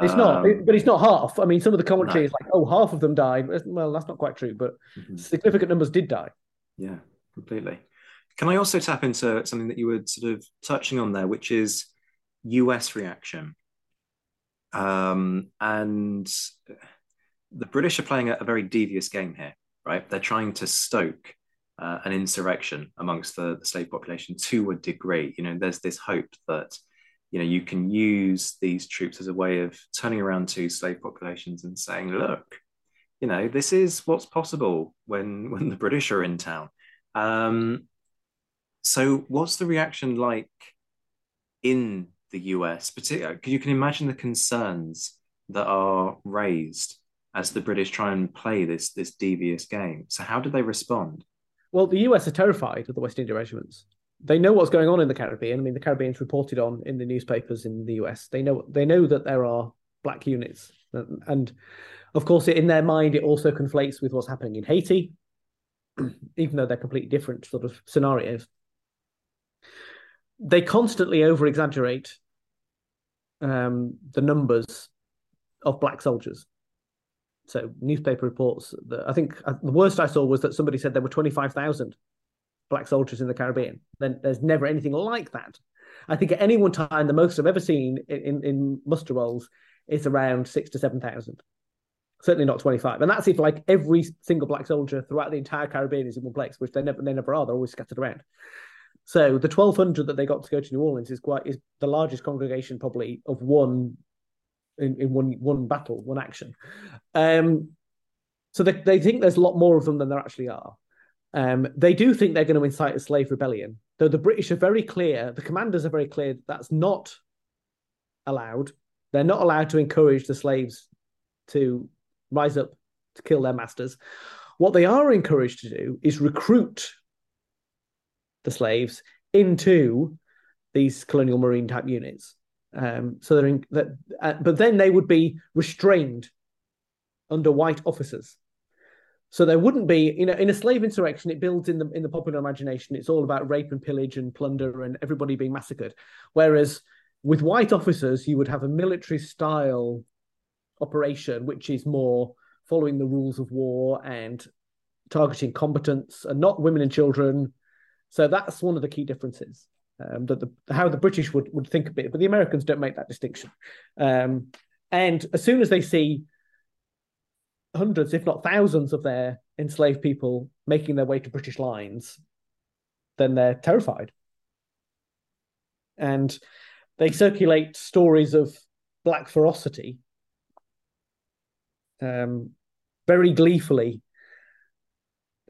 It's not, um, but it's not half. I mean, some of the commentary no. is like, oh, half of them died. Well, that's not quite true, but mm-hmm. significant numbers did die. Yeah, completely. Can I also tap into something that you were sort of touching on there, which is US reaction? Um, and the British are playing a, a, very devious game here, right? They're trying to stoke uh, an insurrection amongst the, the slave population to a degree. You know, there's this hope that you know you can use these troops as a way of turning around to slave populations and saying look you know this is what's possible when when the british are in town. Um, so what's the reaction like in the us because you can imagine the concerns that are raised as the british try and play this this devious game. So how do they respond? Well the us are terrified of the west india regiments they know what's going on in the Caribbean. I mean, the Caribbean's reported on in the newspapers in the US. They know they know that there are black units, and of course, in their mind, it also conflates with what's happening in Haiti, even though they're completely different sort of scenarios. They constantly over exaggerate um, the numbers of black soldiers. So, newspaper reports that I think uh, the worst I saw was that somebody said there were twenty five thousand black soldiers in the Caribbean. Then there's never anything like that. I think at any one time, the most I've ever seen in, in, in muster rolls is around six to 7,000. Certainly not 25. And that's if like every single black soldier throughout the entire Caribbean is in one place, which they never, they never are. They're always scattered around. So the 1,200 that they got to go to New Orleans is quite, is the largest congregation probably of one in, in one, one battle, one action. Um, so they, they think there's a lot more of them than there actually are. Um, they do think they're going to incite a slave rebellion, though the British are very clear, the commanders are very clear that that's not allowed. They're not allowed to encourage the slaves to rise up to kill their masters. What they are encouraged to do is recruit the slaves into these colonial marine type units. Um, so they're in that, uh, but then they would be restrained under white officers. So there wouldn't be, you know, in a slave insurrection, it builds in the in the popular imagination. It's all about rape and pillage and plunder and everybody being massacred. Whereas with white officers, you would have a military style operation, which is more following the rules of war and targeting combatants and not women and children. So that's one of the key differences. Um, that the how the British would, would think of it, but the Americans don't make that distinction. Um, and as soon as they see hundreds, if not thousands, of their enslaved people making their way to British lines, then they're terrified. And they circulate stories of black ferocity um, very gleefully.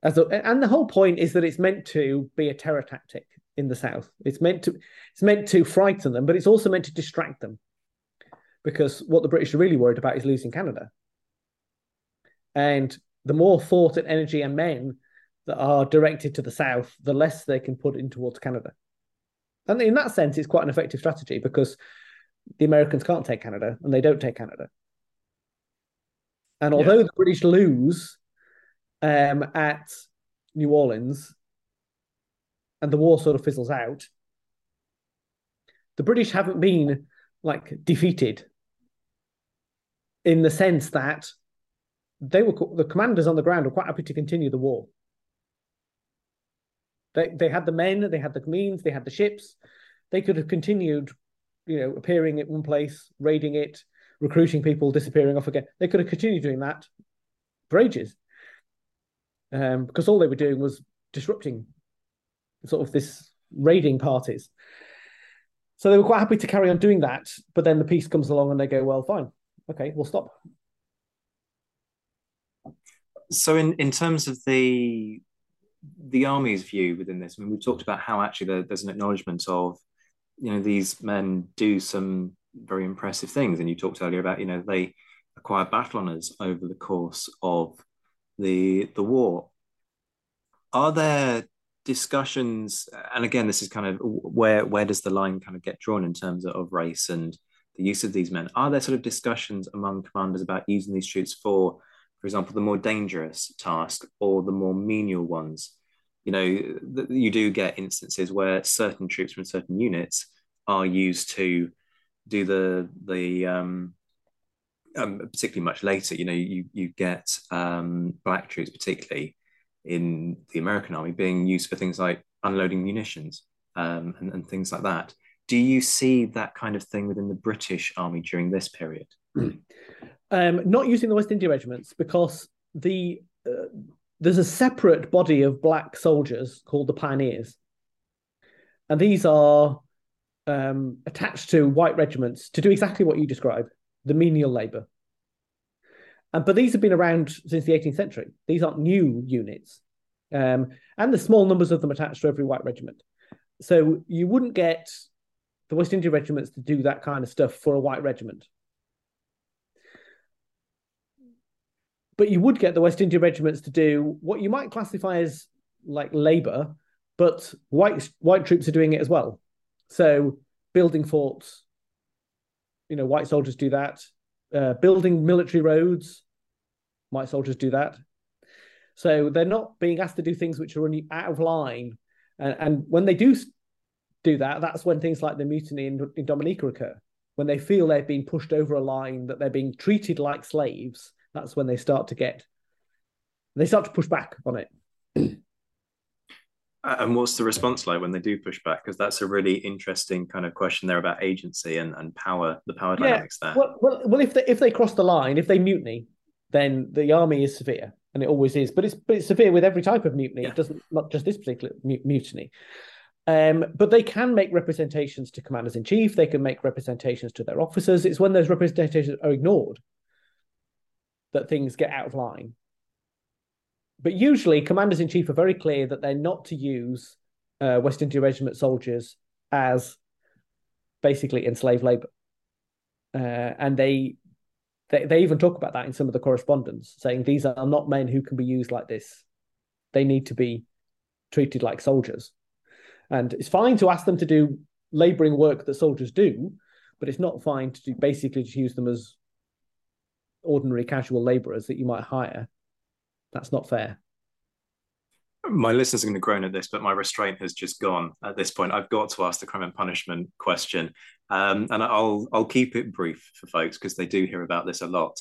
As a, and the whole point is that it's meant to be a terror tactic in the South. It's meant to it's meant to frighten them, but it's also meant to distract them. Because what the British are really worried about is losing Canada. And the more thought and energy and men that are directed to the south, the less they can put in towards Canada. And in that sense, it's quite an effective strategy because the Americans can't take Canada and they don't take Canada. And although yeah. the British lose um, at New Orleans and the war sort of fizzles out, the British haven't been like defeated in the sense that they were the commanders on the ground were quite happy to continue the war. They they had the men, they had the means, they had the ships. They could have continued, you know, appearing at one place, raiding it, recruiting people, disappearing off again. They could have continued doing that for ages, um, because all they were doing was disrupting sort of this raiding parties. So they were quite happy to carry on doing that, but then the peace comes along and they go, well, fine, okay, we'll stop. So, in in terms of the the army's view within this, I mean, we've talked about how actually there, there's an acknowledgement of, you know, these men do some very impressive things, and you talked earlier about, you know, they acquire battle honors over the course of the the war. Are there discussions? And again, this is kind of where where does the line kind of get drawn in terms of race and the use of these men? Are there sort of discussions among commanders about using these troops for for example, the more dangerous task or the more menial ones. You know, you do get instances where certain troops from certain units are used to do the the um, um, particularly much later. You know, you you get um, black troops, particularly in the American army, being used for things like unloading munitions um, and, and things like that. Do you see that kind of thing within the British army during this period? Um, not using the West India regiments because the uh, there's a separate body of black soldiers called the pioneers, and these are um, attached to white regiments to do exactly what you describe the menial labor. And, but these have been around since the 18th century. These aren't new units. Um, and the small numbers of them attached to every white regiment. So you wouldn't get the West India regiments to do that kind of stuff for a white regiment. But you would get the West India regiments to do what you might classify as like labor, but white white troops are doing it as well. So building forts, you know, white soldiers do that. Uh, building military roads, white soldiers do that. So they're not being asked to do things which are out of line. And, and when they do do that, that's when things like the mutiny in, in Dominica occur. When they feel they're being pushed over a line, that they're being treated like slaves, that's when they start to get they start to push back on it. And what's the response like when they do push back? Because that's a really interesting kind of question there about agency and, and power, the power yeah. dynamics there. Well, well, well, if they if they cross the line, if they mutiny, then the army is severe, and it always is. But it's but it's severe with every type of mutiny. Yeah. It doesn't not just this particular mutiny. Um, but they can make representations to commanders in chief. They can make representations to their officers. It's when those representations are ignored that things get out of line. But usually, commanders in chief are very clear that they're not to use uh, West India Regiment soldiers as basically enslaved labor. Uh, and they, they they even talk about that in some of the correspondence, saying these are not men who can be used like this. They need to be treated like soldiers. And it's fine to ask them to do laboring work that soldiers do, but it's not fine to do, basically to use them as ordinary casual laborers that you might hire. That's not fair. My listeners are going to groan at this, but my restraint has just gone at this point. I've got to ask the crime and punishment question. Um, and I'll I'll keep it brief for folks because they do hear about this a lot.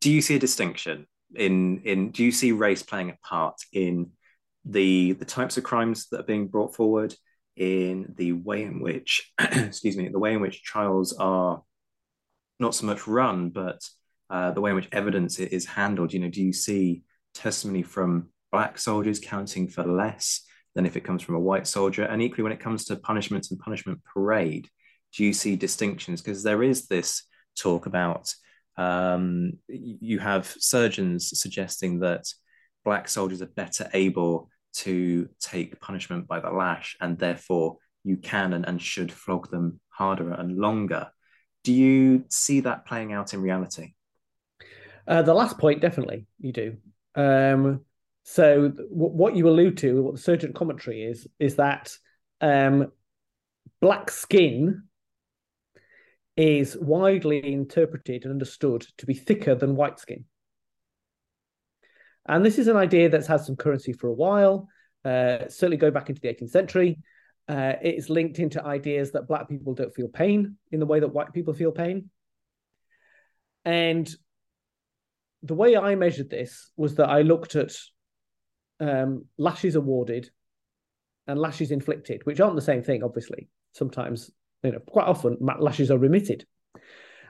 Do you see a distinction in in do you see race playing a part in the the types of crimes that are being brought forward, in the way in which excuse me, the way in which trials are not so much run, but uh, the way in which evidence is handled? You know, do you see testimony from black soldiers counting for less than if it comes from a white soldier? And equally, when it comes to punishments and punishment parade, do you see distinctions? Because there is this talk about um, you have surgeons suggesting that black soldiers are better able to take punishment by the lash, and therefore you can and, and should flog them harder and longer. Do you see that playing out in reality? Uh, the last point, definitely, you do. Um, so, w- what you allude to, what the surgeon commentary is, is that um, black skin is widely interpreted and understood to be thicker than white skin. And this is an idea that's had some currency for a while, uh, certainly go back into the 18th century. Uh, it's linked into ideas that black people don't feel pain in the way that white people feel pain. And the way I measured this was that I looked at um, lashes awarded and lashes inflicted, which aren't the same thing, obviously. Sometimes you know, quite often lashes are remitted.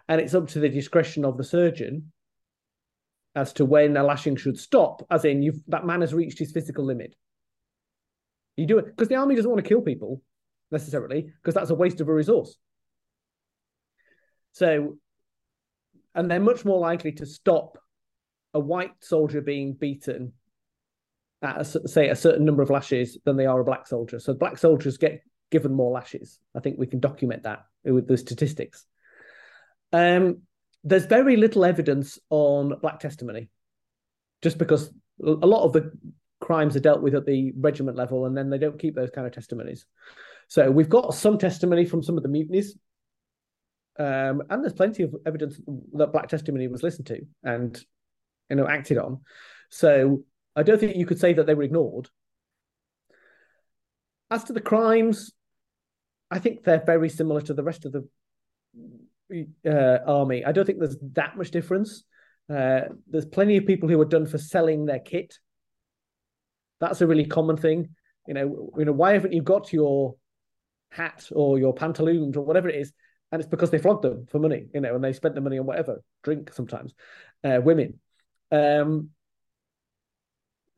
And it's up to the discretion of the surgeon as to when a lashing should stop, as in you've that man has reached his physical limit. You do it because the army doesn't want to kill people necessarily, because that's a waste of a resource. So, and they're much more likely to stop a white soldier being beaten at a, say a certain number of lashes than they are a black soldier. So black soldiers get given more lashes. I think we can document that with the statistics. Um, there's very little evidence on black testimony, just because a lot of the crimes are dealt with at the regiment level, and then they don't keep those kind of testimonies. So we've got some testimony from some of the mutinies, um, and there's plenty of evidence that black testimony was listened to and you know acted on. So I don't think you could say that they were ignored. As to the crimes, I think they're very similar to the rest of the uh, army. I don't think there's that much difference. Uh, there's plenty of people who are done for selling their kit. That's a really common thing. You know, you know, why haven't you got your hat or your pantaloons or whatever it is? And it's because they flogged them for money, you know, and they spent the money on whatever, drink sometimes, uh, women. Um,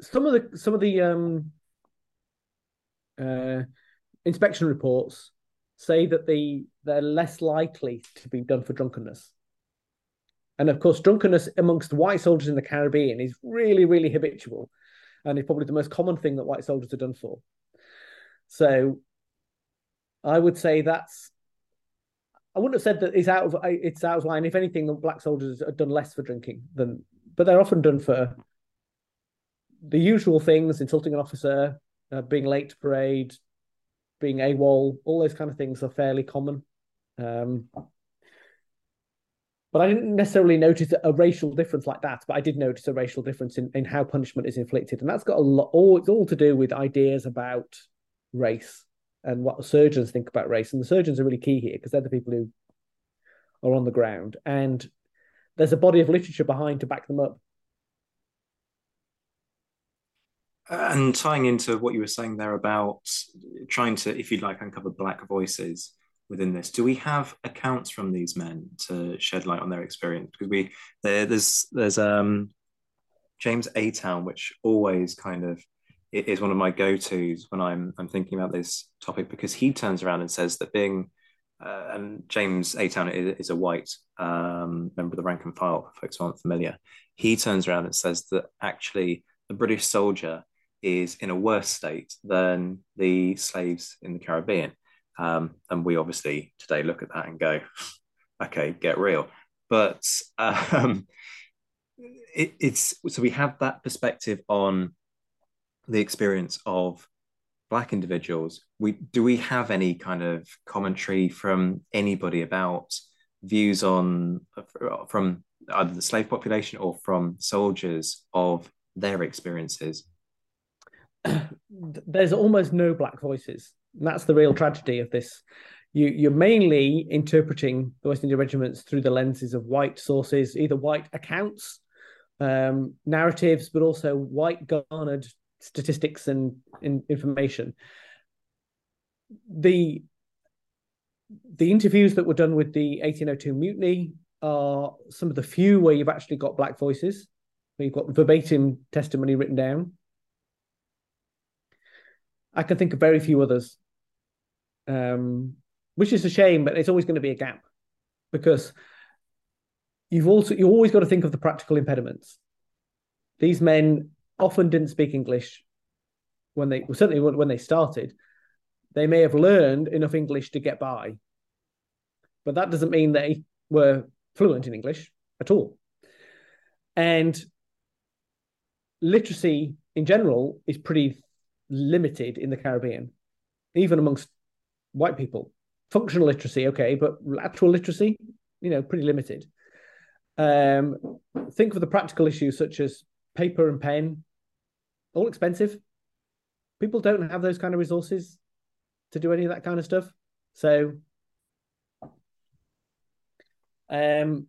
some of the some of the um, uh, inspection reports say that the they're less likely to be done for drunkenness. And of course, drunkenness amongst white soldiers in the Caribbean is really, really habitual, and it's probably the most common thing that white soldiers are done for. So, I would say that's. I wouldn't have said that it's out of it's out of line. If anything, black soldiers are done less for drinking than, but they're often done for the usual things: insulting an officer, uh, being late to parade, being AWOL, all those kind of things are fairly common. Um, but I didn't necessarily notice a racial difference like that. But I did notice a racial difference in, in how punishment is inflicted, and that's got a lot. All it's all to do with ideas about race and what surgeons think about race. And the surgeons are really key here because they're the people who are on the ground, and there's a body of literature behind to back them up. And tying into what you were saying there about trying to, if you'd like, uncover black voices within this, do we have accounts from these men to shed light on their experience? Because we there, there's there's um James Aytoun, which always kind of is one of my go-tos when I'm I'm thinking about this topic because he turns around and says that being uh, and James Aytoun is, is, a white um, member of the rank and file, for folks who aren't familiar. He turns around and says that actually the British soldier is in a worse state than the slaves in the Caribbean. Um, and we obviously today look at that and go, okay, get real. But um, it, it's so we have that perspective on the experience of black individuals. We do we have any kind of commentary from anybody about views on from either the slave population or from soldiers of their experiences there's almost no black voices. That's the real tragedy of this. you you're mainly interpreting the West India regiments through the lenses of white sources, either white accounts, um, narratives, but also white garnered statistics and in, information. The the interviews that were done with the 1802 mutiny are some of the few where you've actually got black voices, where you've got verbatim testimony written down. I can think of very few others, um, which is a shame, but it's always going to be a gap because you've also you always got to think of the practical impediments. These men often didn't speak English when they well, certainly when they started. They may have learned enough English to get by, but that doesn't mean they were fluent in English at all. And literacy in general is pretty limited in the Caribbean, even amongst white people. Functional literacy, okay, but actual literacy, you know, pretty limited. Um, think of the practical issues such as paper and pen, all expensive. People don't have those kind of resources to do any of that kind of stuff. So, um,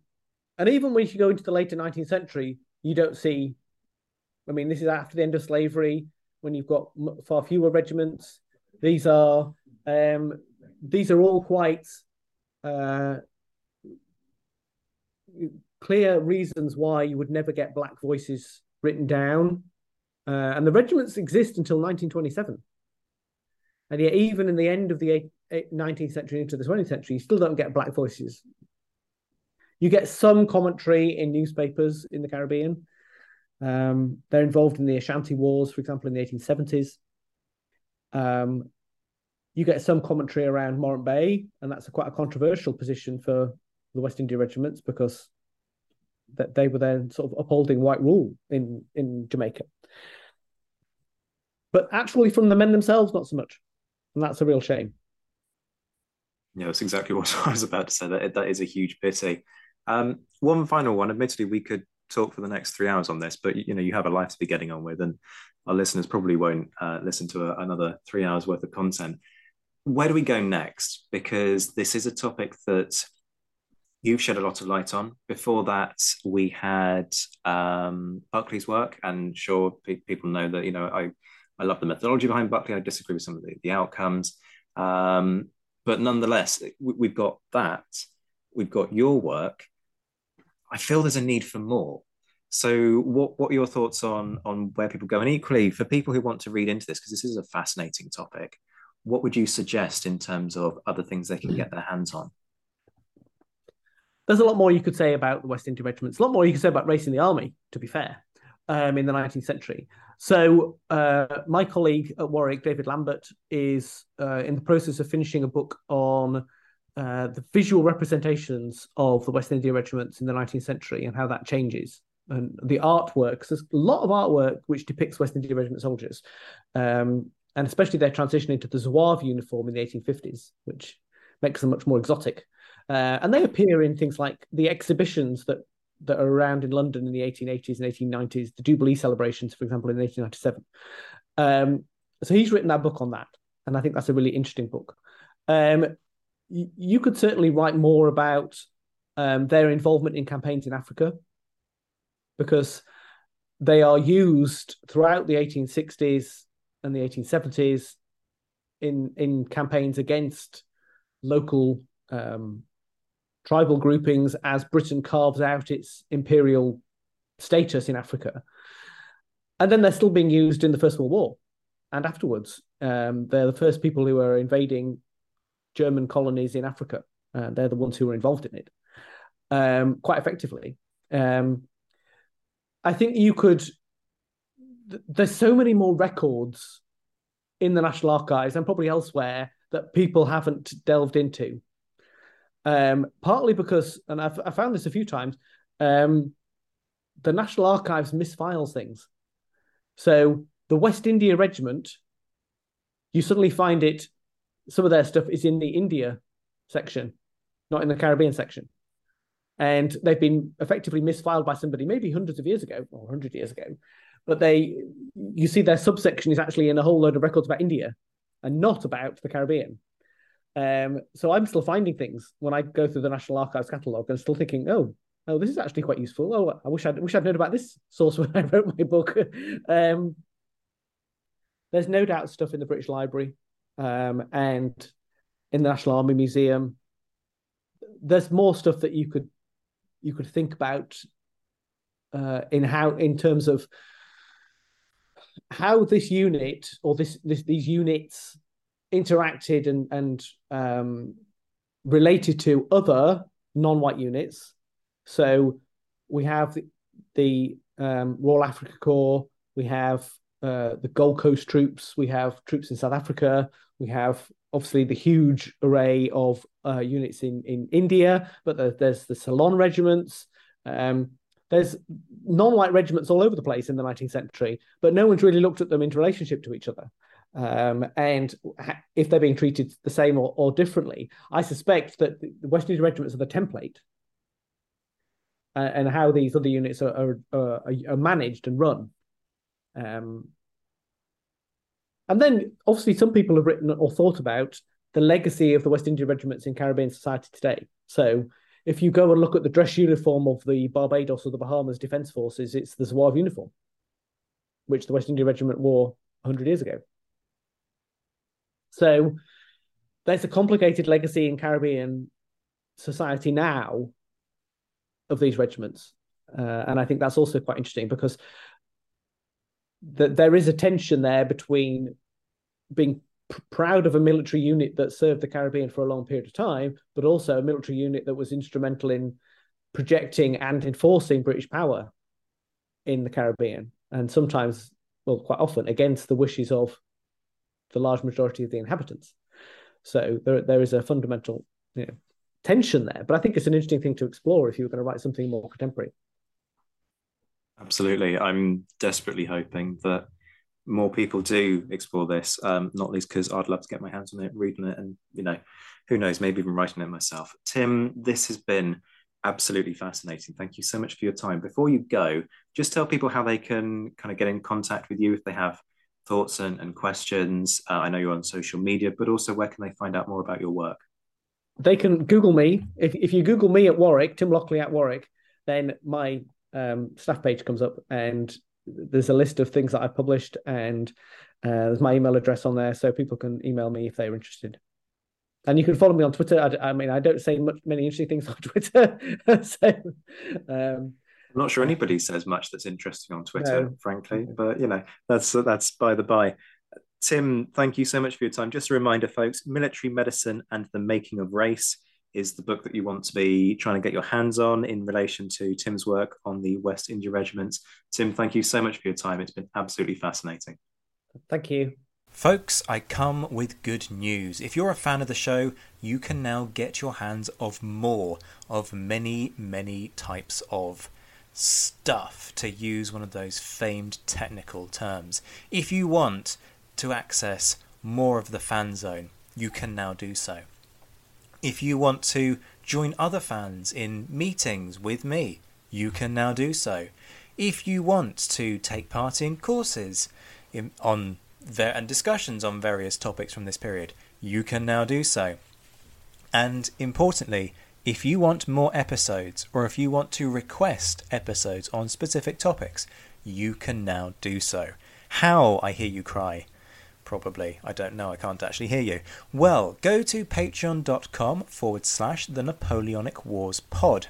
and even when you go into the later 19th century, you don't see. I mean, this is after the end of slavery when you've got far fewer regiments. These are um, these are all quite uh, clear reasons why you would never get black voices written down. Uh, and the regiments exist until 1927. And yet, even in the end of the 19th century into the 20th century, you still don't get black voices. You get some commentary in newspapers in the Caribbean, um, they're involved in the Ashanti Wars, for example, in the 1870s. Um, you get some commentary around Morant Bay, and that's a quite a controversial position for the West India regiments because that they were then sort of upholding white rule in in Jamaica. But actually, from the men themselves, not so much, and that's a real shame. Yeah, that's exactly what I was about to say. That that is a huge pity. Um, one final one. Admittedly, we could talk for the next three hours on this, but you know you have a life to be getting on with, and our listeners probably won't uh, listen to a, another three hours worth of content. Where do we go next? Because this is a topic that you've shed a lot of light on. Before that, we had um, Buckley's work, and sure, pe- people know that you know I I love the methodology behind Buckley. I disagree with some of the, the outcomes, um, but nonetheless, we, have got that. We've got your work, I feel there's a need for more. So, what what are your thoughts on on where people go? And equally, for people who want to read into this, because this is a fascinating topic, what would you suggest in terms of other things they can get their hands on? There's a lot more you could say about the West India regiments. A lot more you could say about racing the army. To be fair, um, in the 19th century. So, uh, my colleague at Warwick, David Lambert, is uh, in the process of finishing a book on uh, the visual representations of the West India regiments in the 19th century and how that changes. And the artworks, there's a lot of artwork which depicts West India regiment soldiers, um, and especially their transition into the Zouave uniform in the 1850s, which makes them much more exotic. Uh, and they appear in things like the exhibitions that that are around in London in the 1880s and 1890s, the Jubilee celebrations, for example, in 1897. Um, so he's written that book on that, and I think that's a really interesting book. Um, you could certainly write more about um, their involvement in campaigns in Africa because they are used throughout the 1860s and the 1870s in in campaigns against local um, tribal groupings as Britain carves out its imperial status in Africa. And then they're still being used in the First World War and afterwards. Um, they're the first people who are invading German colonies in Africa. Uh, they're the ones who were involved in it um, quite effectively. Um, I think you could. Th- there's so many more records in the National Archives and probably elsewhere that people haven't delved into. Um, partly because, and I've, I found this a few times, um, the National Archives misfiles things. So the West India Regiment, you suddenly find it some of their stuff is in the India section, not in the Caribbean section. And they've been effectively misfiled by somebody maybe hundreds of years ago or 100 years ago. But they, you see, their subsection is actually in a whole load of records about India and not about the Caribbean. Um, so I'm still finding things when I go through the National Archives catalogue and still thinking, oh, oh, this is actually quite useful. Oh, I wish I'd wish I'd known about this source when I wrote my book. um, there's no doubt stuff in the British Library um, and in the National Army Museum. There's more stuff that you could you could think about uh, in how in terms of how this unit or this, this these units interacted and and um, related to other non-white units. So we have the, the um, Royal Africa Corps, we have uh, the Gold Coast troops, we have troops in South Africa, we have obviously the huge array of uh, units in in India, but there's, there's the Ceylon regiments. Um, there's non-white regiments all over the place in the 19th century, but no one's really looked at them in relationship to each other. Um, and if they're being treated the same or, or differently, I suspect that the West Indian regiments are the template, uh, and how these other units are, are, are, managed and run. Um, and then, obviously, some people have written or thought about the legacy of the West Indian regiments in Caribbean society today. So, if you go and look at the dress uniform of the Barbados or the Bahamas Defence Forces, it's the Zouave uniform, which the West India Regiment wore 100 years ago. So there's a complicated legacy in Caribbean society now of these regiments. Uh, and I think that's also quite interesting because th- there is a tension there between being proud of a military unit that served the Caribbean for a long period of time, but also a military unit that was instrumental in projecting and enforcing British power in the Caribbean, and sometimes, well, quite often against the wishes of the large majority of the inhabitants. So there, there is a fundamental you know, tension there. But I think it's an interesting thing to explore if you were going to write something more contemporary. Absolutely. I'm desperately hoping that more people do explore this, um, not least because I'd love to get my hands on it, reading it, and you know, who knows, maybe even writing it myself. Tim, this has been absolutely fascinating. Thank you so much for your time. Before you go, just tell people how they can kind of get in contact with you if they have thoughts and, and questions. Uh, I know you're on social media, but also where can they find out more about your work? They can Google me. If, if you Google me at Warwick, Tim Lockley at Warwick, then my um, staff page comes up and there's a list of things that I've published, and uh, there's my email address on there, so people can email me if they're interested. And you can follow me on Twitter. I, I mean, I don't say much, many interesting things on Twitter, so um, I'm not sure anybody says much that's interesting on Twitter, no. frankly. But you know, that's that's by the by. Tim, thank you so much for your time. Just a reminder, folks: Military Medicine and the Making of Race is the book that you want to be trying to get your hands on in relation to Tim's work on the West India regiments. Tim, thank you so much for your time. It's been absolutely fascinating. Thank you. Folks, I come with good news. If you're a fan of the show, you can now get your hands of more of many, many types of stuff, to use one of those famed technical terms. If you want to access more of the fan zone, you can now do so. If you want to join other fans in meetings with me, you can now do so. If you want to take part in courses in, on and discussions on various topics from this period, you can now do so. And importantly, if you want more episodes or if you want to request episodes on specific topics, you can now do so. How, I hear you cry. Probably. I don't know. I can't actually hear you. Well, go to patreon.com forward slash the Napoleonic Wars pod,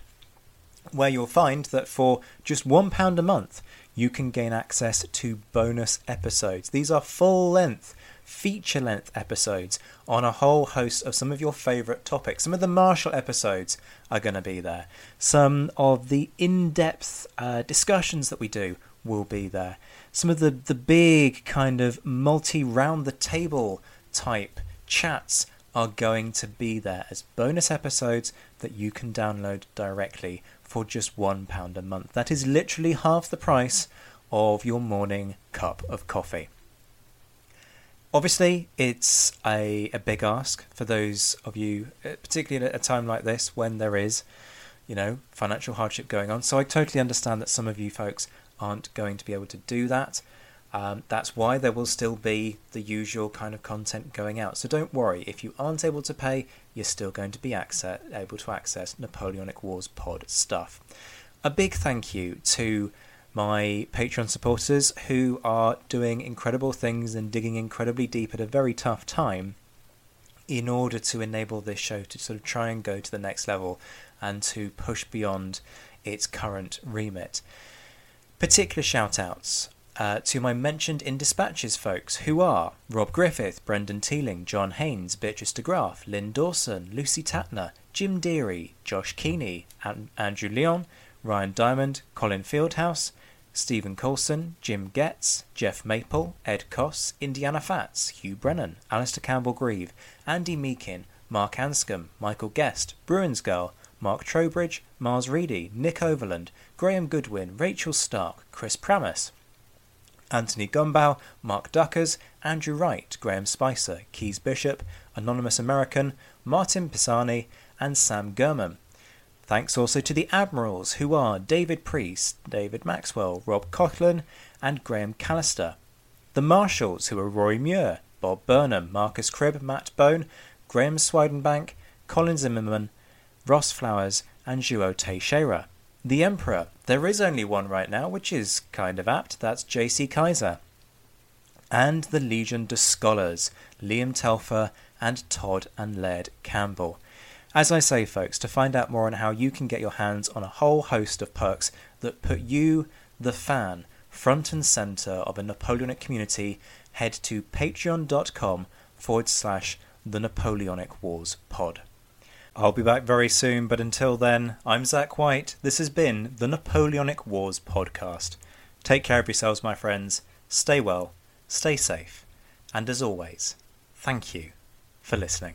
where you'll find that for just £1 a month, you can gain access to bonus episodes. These are full length feature length episodes on a whole host of some of your favourite topics. Some of the Marshal episodes are going to be there. Some of the in depth uh, discussions that we do will be there. Some of the, the big kind of multi round the table type chats are going to be there as bonus episodes that you can download directly for just £1 a month. That is literally half the price of your morning cup of coffee. Obviously, it's a, a big ask for those of you, uh, particularly at a time like this when there is, you know, financial hardship going on. So I totally understand that some of you folks aren't going to be able to do that. Um, that's why there will still be the usual kind of content going out. So don't worry, if you aren't able to pay, you're still going to be access, able to access Napoleonic Wars pod stuff. A big thank you to my Patreon supporters who are doing incredible things and digging incredibly deep at a very tough time in order to enable this show to sort of try and go to the next level and to push beyond its current remit. Particular shout outs uh, to my mentioned in dispatches folks, who are Rob Griffith, Brendan Teeling, John Haynes, Beatrice DeGraff, Lynn Dawson, Lucy Tatner, Jim Deary, Josh Keeney, An- Andrew Leon, Ryan Diamond, Colin Fieldhouse, Stephen Coulson, Jim Getz, Jeff Maple, Ed Koss, Indiana Fats, Hugh Brennan, Alistair Campbell Grieve, Andy Meakin, Mark Anscombe, Michael Guest, Bruins Girl, Mark Trowbridge, Mars Reedy, Nick Overland, Graham Goodwin, Rachel Stark, Chris Pramus, Anthony Gumbow, Mark Duckers, Andrew Wright, Graham Spicer, Keys Bishop, Anonymous American, Martin Pisani, and Sam Gurman. Thanks also to the Admirals, who are David Priest, David Maxwell, Rob Coughlin, and Graham Callister. The Marshals, who are Rory Muir, Bob Burnham, Marcus Cribb, Matt Bone, Graham Swidenbank, Colin Zimmerman, Ross Flowers, and João Teixeira. The Emperor, there is only one right now, which is kind of apt, that's JC Kaiser. And the Legion de Scholars, Liam Telfer and Todd and Laird Campbell. As I say, folks, to find out more on how you can get your hands on a whole host of perks that put you, the fan, front and centre of a Napoleonic community, head to patreon.com forward slash the Napoleonic Wars pod. I'll be back very soon, but until then, I'm Zach White. This has been the Napoleonic Wars podcast. Take care of yourselves, my friends. Stay well, stay safe, and as always, thank you for listening.